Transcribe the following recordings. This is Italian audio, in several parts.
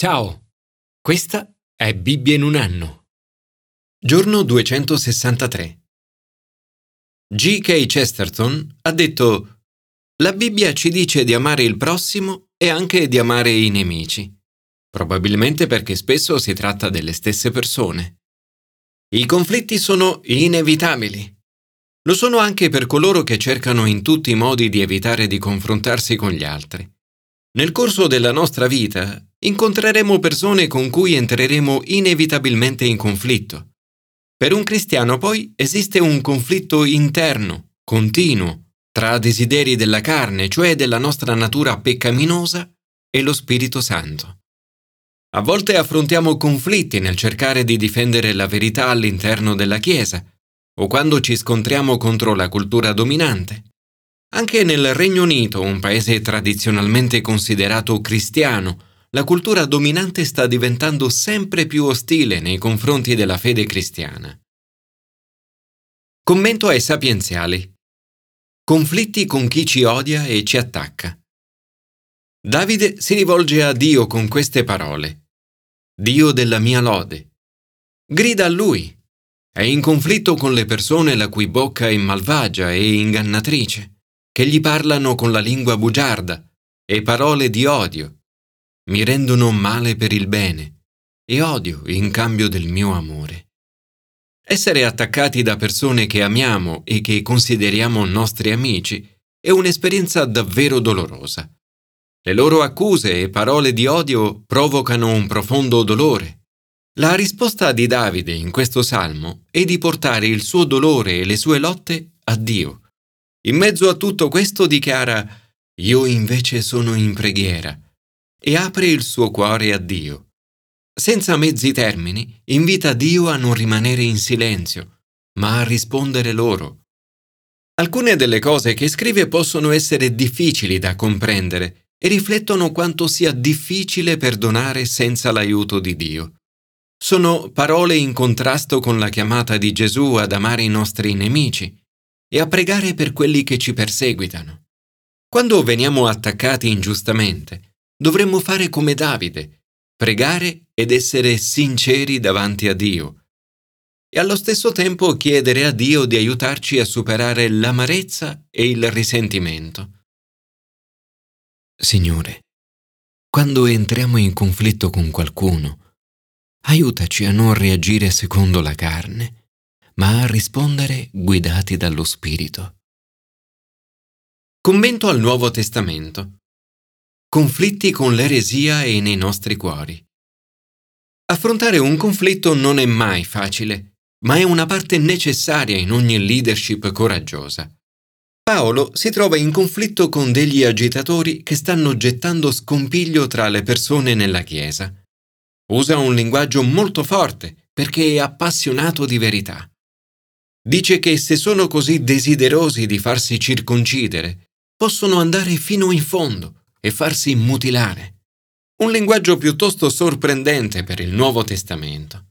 Ciao, questa è Bibbia in un anno. Giorno 263. G.K. Chesterton ha detto La Bibbia ci dice di amare il prossimo e anche di amare i nemici, probabilmente perché spesso si tratta delle stesse persone. I conflitti sono inevitabili. Lo sono anche per coloro che cercano in tutti i modi di evitare di confrontarsi con gli altri. Nel corso della nostra vita incontreremo persone con cui entreremo inevitabilmente in conflitto. Per un cristiano poi esiste un conflitto interno, continuo, tra desideri della carne, cioè della nostra natura peccaminosa, e lo Spirito Santo. A volte affrontiamo conflitti nel cercare di difendere la verità all'interno della Chiesa, o quando ci scontriamo contro la cultura dominante. Anche nel Regno Unito, un paese tradizionalmente considerato cristiano, la cultura dominante sta diventando sempre più ostile nei confronti della fede cristiana. Commento ai sapienziali. Conflitti con chi ci odia e ci attacca. Davide si rivolge a Dio con queste parole. Dio della mia lode. Grida a lui. È in conflitto con le persone la cui bocca è malvagia e ingannatrice che gli parlano con la lingua bugiarda e parole di odio. Mi rendono male per il bene e odio in cambio del mio amore. Essere attaccati da persone che amiamo e che consideriamo nostri amici è un'esperienza davvero dolorosa. Le loro accuse e parole di odio provocano un profondo dolore. La risposta di Davide in questo salmo è di portare il suo dolore e le sue lotte a Dio in mezzo a tutto questo dichiara Io invece sono in preghiera e apre il suo cuore a Dio. Senza mezzi termini, invita Dio a non rimanere in silenzio, ma a rispondere loro. Alcune delle cose che scrive possono essere difficili da comprendere e riflettono quanto sia difficile perdonare senza l'aiuto di Dio. Sono parole in contrasto con la chiamata di Gesù ad amare i nostri nemici e a pregare per quelli che ci perseguitano. Quando veniamo attaccati ingiustamente, dovremmo fare come Davide, pregare ed essere sinceri davanti a Dio e allo stesso tempo chiedere a Dio di aiutarci a superare l'amarezza e il risentimento. Signore, quando entriamo in conflitto con qualcuno, aiutaci a non reagire secondo la carne ma a rispondere guidati dallo Spirito. Commento al Nuovo Testamento. Conflitti con l'eresia e nei nostri cuori. Affrontare un conflitto non è mai facile, ma è una parte necessaria in ogni leadership coraggiosa. Paolo si trova in conflitto con degli agitatori che stanno gettando scompiglio tra le persone nella Chiesa. Usa un linguaggio molto forte perché è appassionato di verità. Dice che se sono così desiderosi di farsi circoncidere, possono andare fino in fondo e farsi mutilare. Un linguaggio piuttosto sorprendente per il Nuovo Testamento.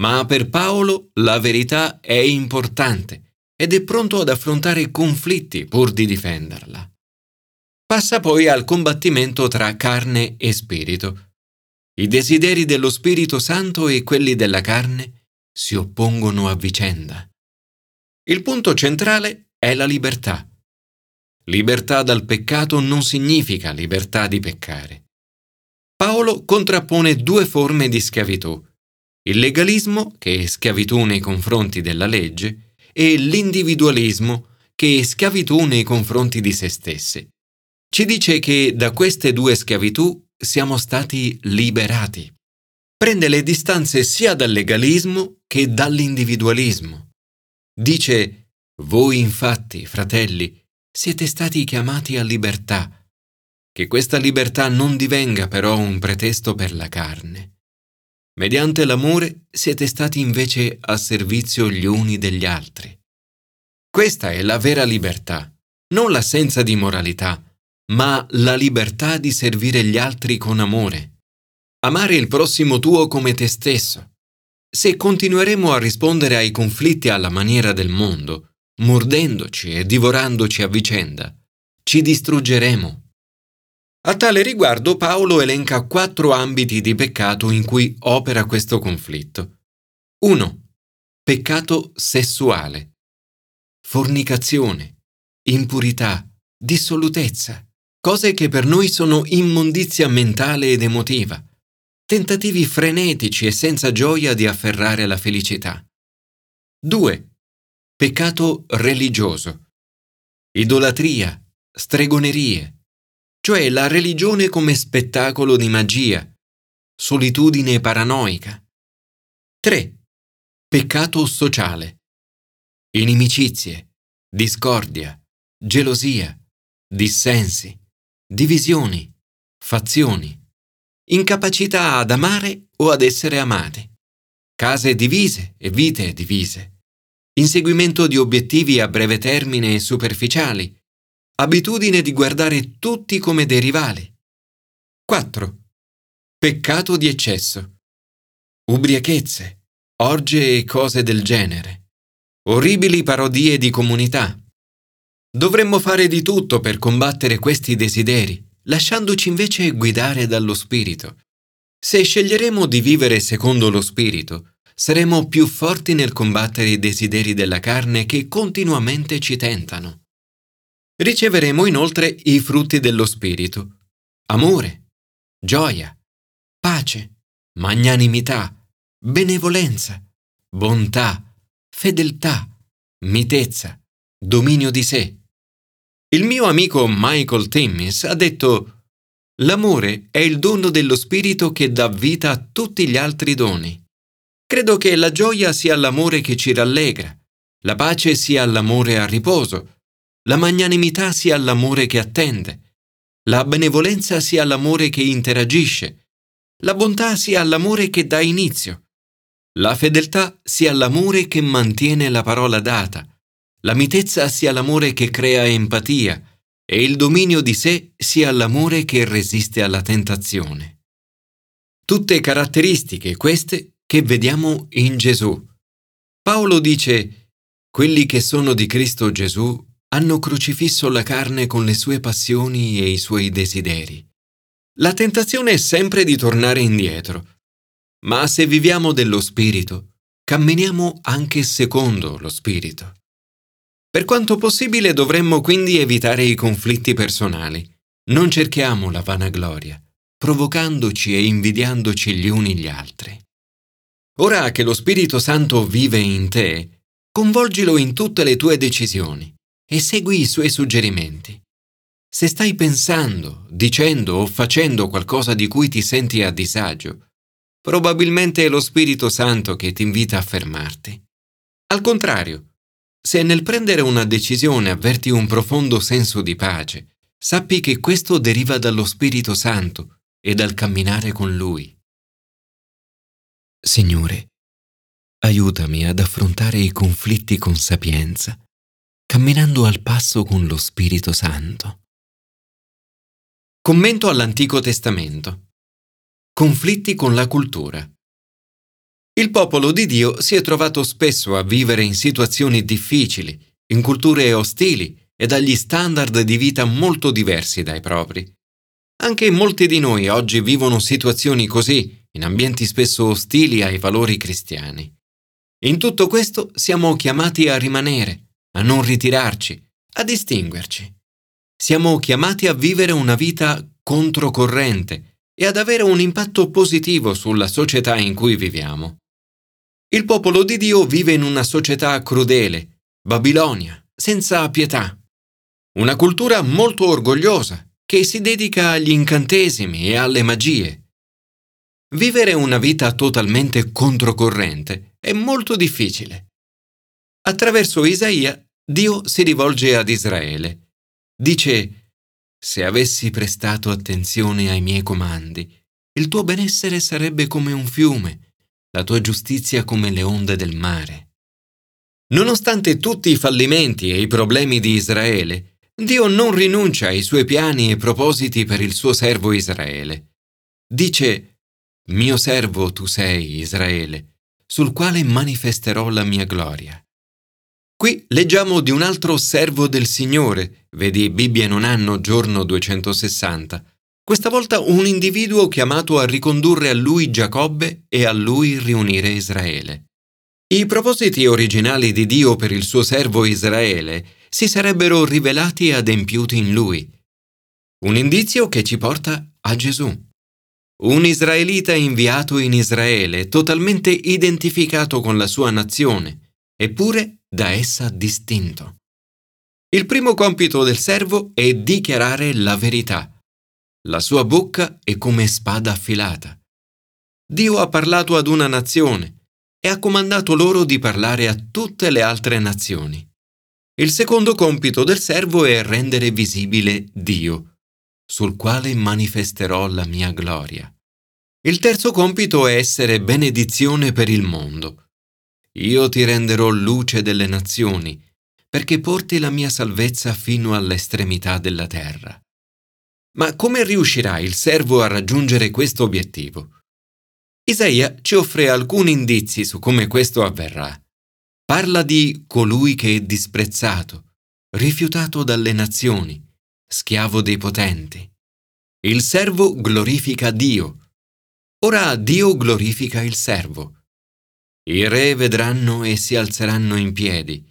Ma per Paolo la verità è importante ed è pronto ad affrontare conflitti pur di difenderla. Passa poi al combattimento tra carne e spirito. I desideri dello Spirito Santo e quelli della carne si oppongono a vicenda. Il punto centrale è la libertà. Libertà dal peccato non significa libertà di peccare. Paolo contrappone due forme di schiavitù, il legalismo, che è schiavitù nei confronti della legge, e l'individualismo, che è schiavitù nei confronti di se stessi. Ci dice che da queste due schiavitù siamo stati liberati prende le distanze sia dal legalismo che dall'individualismo. Dice, voi infatti, fratelli, siete stati chiamati a libertà, che questa libertà non divenga però un pretesto per la carne. Mediante l'amore siete stati invece a servizio gli uni degli altri. Questa è la vera libertà, non l'assenza di moralità, ma la libertà di servire gli altri con amore amare il prossimo tuo come te stesso. Se continueremo a rispondere ai conflitti alla maniera del mondo, mordendoci e divorandoci a vicenda, ci distruggeremo. A tale riguardo Paolo elenca quattro ambiti di peccato in cui opera questo conflitto. 1. Peccato sessuale. Fornicazione, impurità, dissolutezza, cose che per noi sono immondizia mentale ed emotiva, tentativi frenetici e senza gioia di afferrare la felicità. 2. Peccato religioso. Idolatria, stregonerie, cioè la religione come spettacolo di magia, solitudine paranoica. 3. Peccato sociale. Inimicizie, discordia, gelosia, dissensi, divisioni, fazioni, incapacità ad amare o ad essere amati, case divise e vite divise, inseguimento di obiettivi a breve termine e superficiali, abitudine di guardare tutti come dei rivali. 4. Peccato di eccesso. Ubriachezze, orge e cose del genere. Orribili parodie di comunità. Dovremmo fare di tutto per combattere questi desideri, lasciandoci invece guidare dallo Spirito. Se sceglieremo di vivere secondo lo Spirito, saremo più forti nel combattere i desideri della carne che continuamente ci tentano. Riceveremo inoltre i frutti dello Spirito. Amore, gioia, pace, magnanimità, benevolenza, bontà, fedeltà, mitezza, dominio di sé. Il mio amico Michael Timmis ha detto L'amore è il dono dello Spirito che dà vita a tutti gli altri doni. Credo che la gioia sia l'amore che ci rallegra, la pace sia l'amore a riposo, la magnanimità sia l'amore che attende, la benevolenza sia l'amore che interagisce, la bontà sia l'amore che dà inizio, la fedeltà sia l'amore che mantiene la parola data, la mitezza sia l'amore che crea empatia e il dominio di sé sia l'amore che resiste alla tentazione. Tutte caratteristiche queste che vediamo in Gesù. Paolo dice, quelli che sono di Cristo Gesù hanno crocifisso la carne con le sue passioni e i suoi desideri. La tentazione è sempre di tornare indietro, ma se viviamo dello Spirito, camminiamo anche secondo lo Spirito. Per quanto possibile dovremmo quindi evitare i conflitti personali. Non cerchiamo la vanagloria, provocandoci e invidiandoci gli uni gli altri. Ora che lo Spirito Santo vive in te, convolgilo in tutte le tue decisioni e segui i suoi suggerimenti. Se stai pensando, dicendo o facendo qualcosa di cui ti senti a disagio, probabilmente è lo Spirito Santo che ti invita a fermarti. Al contrario, se nel prendere una decisione avverti un profondo senso di pace, sappi che questo deriva dallo Spirito Santo e dal camminare con Lui. Signore, aiutami ad affrontare i conflitti con sapienza camminando al passo con lo Spirito Santo. Commento all'Antico Testamento. Conflitti con la cultura. Il popolo di Dio si è trovato spesso a vivere in situazioni difficili, in culture ostili e dagli standard di vita molto diversi dai propri. Anche molti di noi oggi vivono situazioni così, in ambienti spesso ostili ai valori cristiani. In tutto questo siamo chiamati a rimanere, a non ritirarci, a distinguerci. Siamo chiamati a vivere una vita controcorrente e ad avere un impatto positivo sulla società in cui viviamo. Il popolo di Dio vive in una società crudele, Babilonia, senza pietà. Una cultura molto orgogliosa che si dedica agli incantesimi e alle magie. Vivere una vita totalmente controcorrente è molto difficile. Attraverso Isaia Dio si rivolge ad Israele. Dice, se avessi prestato attenzione ai miei comandi, il tuo benessere sarebbe come un fiume, la tua giustizia come le onde del mare. Nonostante tutti i fallimenti e i problemi di Israele, Dio non rinuncia ai suoi piani e propositi per il suo servo Israele. Dice, mio servo tu sei, Israele, sul quale manifesterò la mia gloria. Qui leggiamo di un altro servo del Signore, vedi Bibbia in un anno, giorno 260, questa volta un individuo chiamato a ricondurre a lui Giacobbe e a lui riunire Israele. I propositi originali di Dio per il suo servo Israele si sarebbero rivelati e adempiuti in lui. Un indizio che ci porta a Gesù. Un israelita inviato in Israele, totalmente identificato con la sua nazione, eppure da essa distinto. Il primo compito del servo è dichiarare la verità la sua bocca è come spada affilata. Dio ha parlato ad una nazione e ha comandato loro di parlare a tutte le altre nazioni. Il secondo compito del servo è rendere visibile Dio, sul quale manifesterò la mia gloria. Il terzo compito è essere benedizione per il mondo. Io ti renderò luce delle nazioni, perché porti la mia salvezza fino all'estremità della terra. Ma come riuscirà il servo a raggiungere questo obiettivo? Isaia ci offre alcuni indizi su come questo avverrà. Parla di colui che è disprezzato, rifiutato dalle nazioni, schiavo dei potenti. Il servo glorifica Dio. Ora Dio glorifica il servo. I re vedranno e si alzeranno in piedi.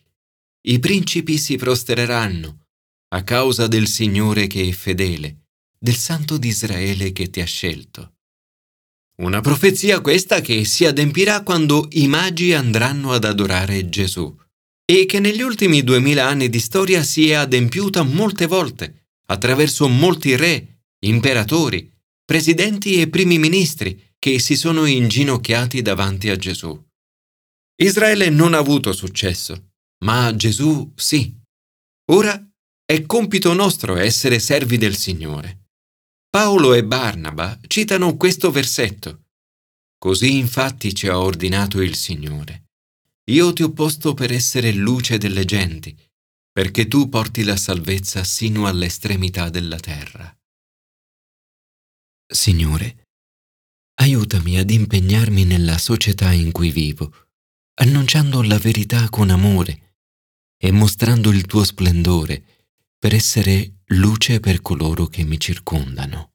I principi si prostreranno a causa del Signore che è fedele del Santo di Israele che ti ha scelto. Una profezia questa che si adempirà quando i magi andranno ad adorare Gesù e che negli ultimi duemila anni di storia si è adempiuta molte volte attraverso molti re, imperatori, presidenti e primi ministri che si sono inginocchiati davanti a Gesù. Israele non ha avuto successo, ma Gesù sì. Ora è compito nostro essere servi del Signore. Paolo e Barnaba citano questo versetto. Così infatti ci ha ordinato il Signore. Io ti ho posto per essere luce delle genti, perché tu porti la salvezza sino all'estremità della terra. Signore, aiutami ad impegnarmi nella società in cui vivo, annunciando la verità con amore e mostrando il tuo splendore per essere luce per coloro che mi circondano.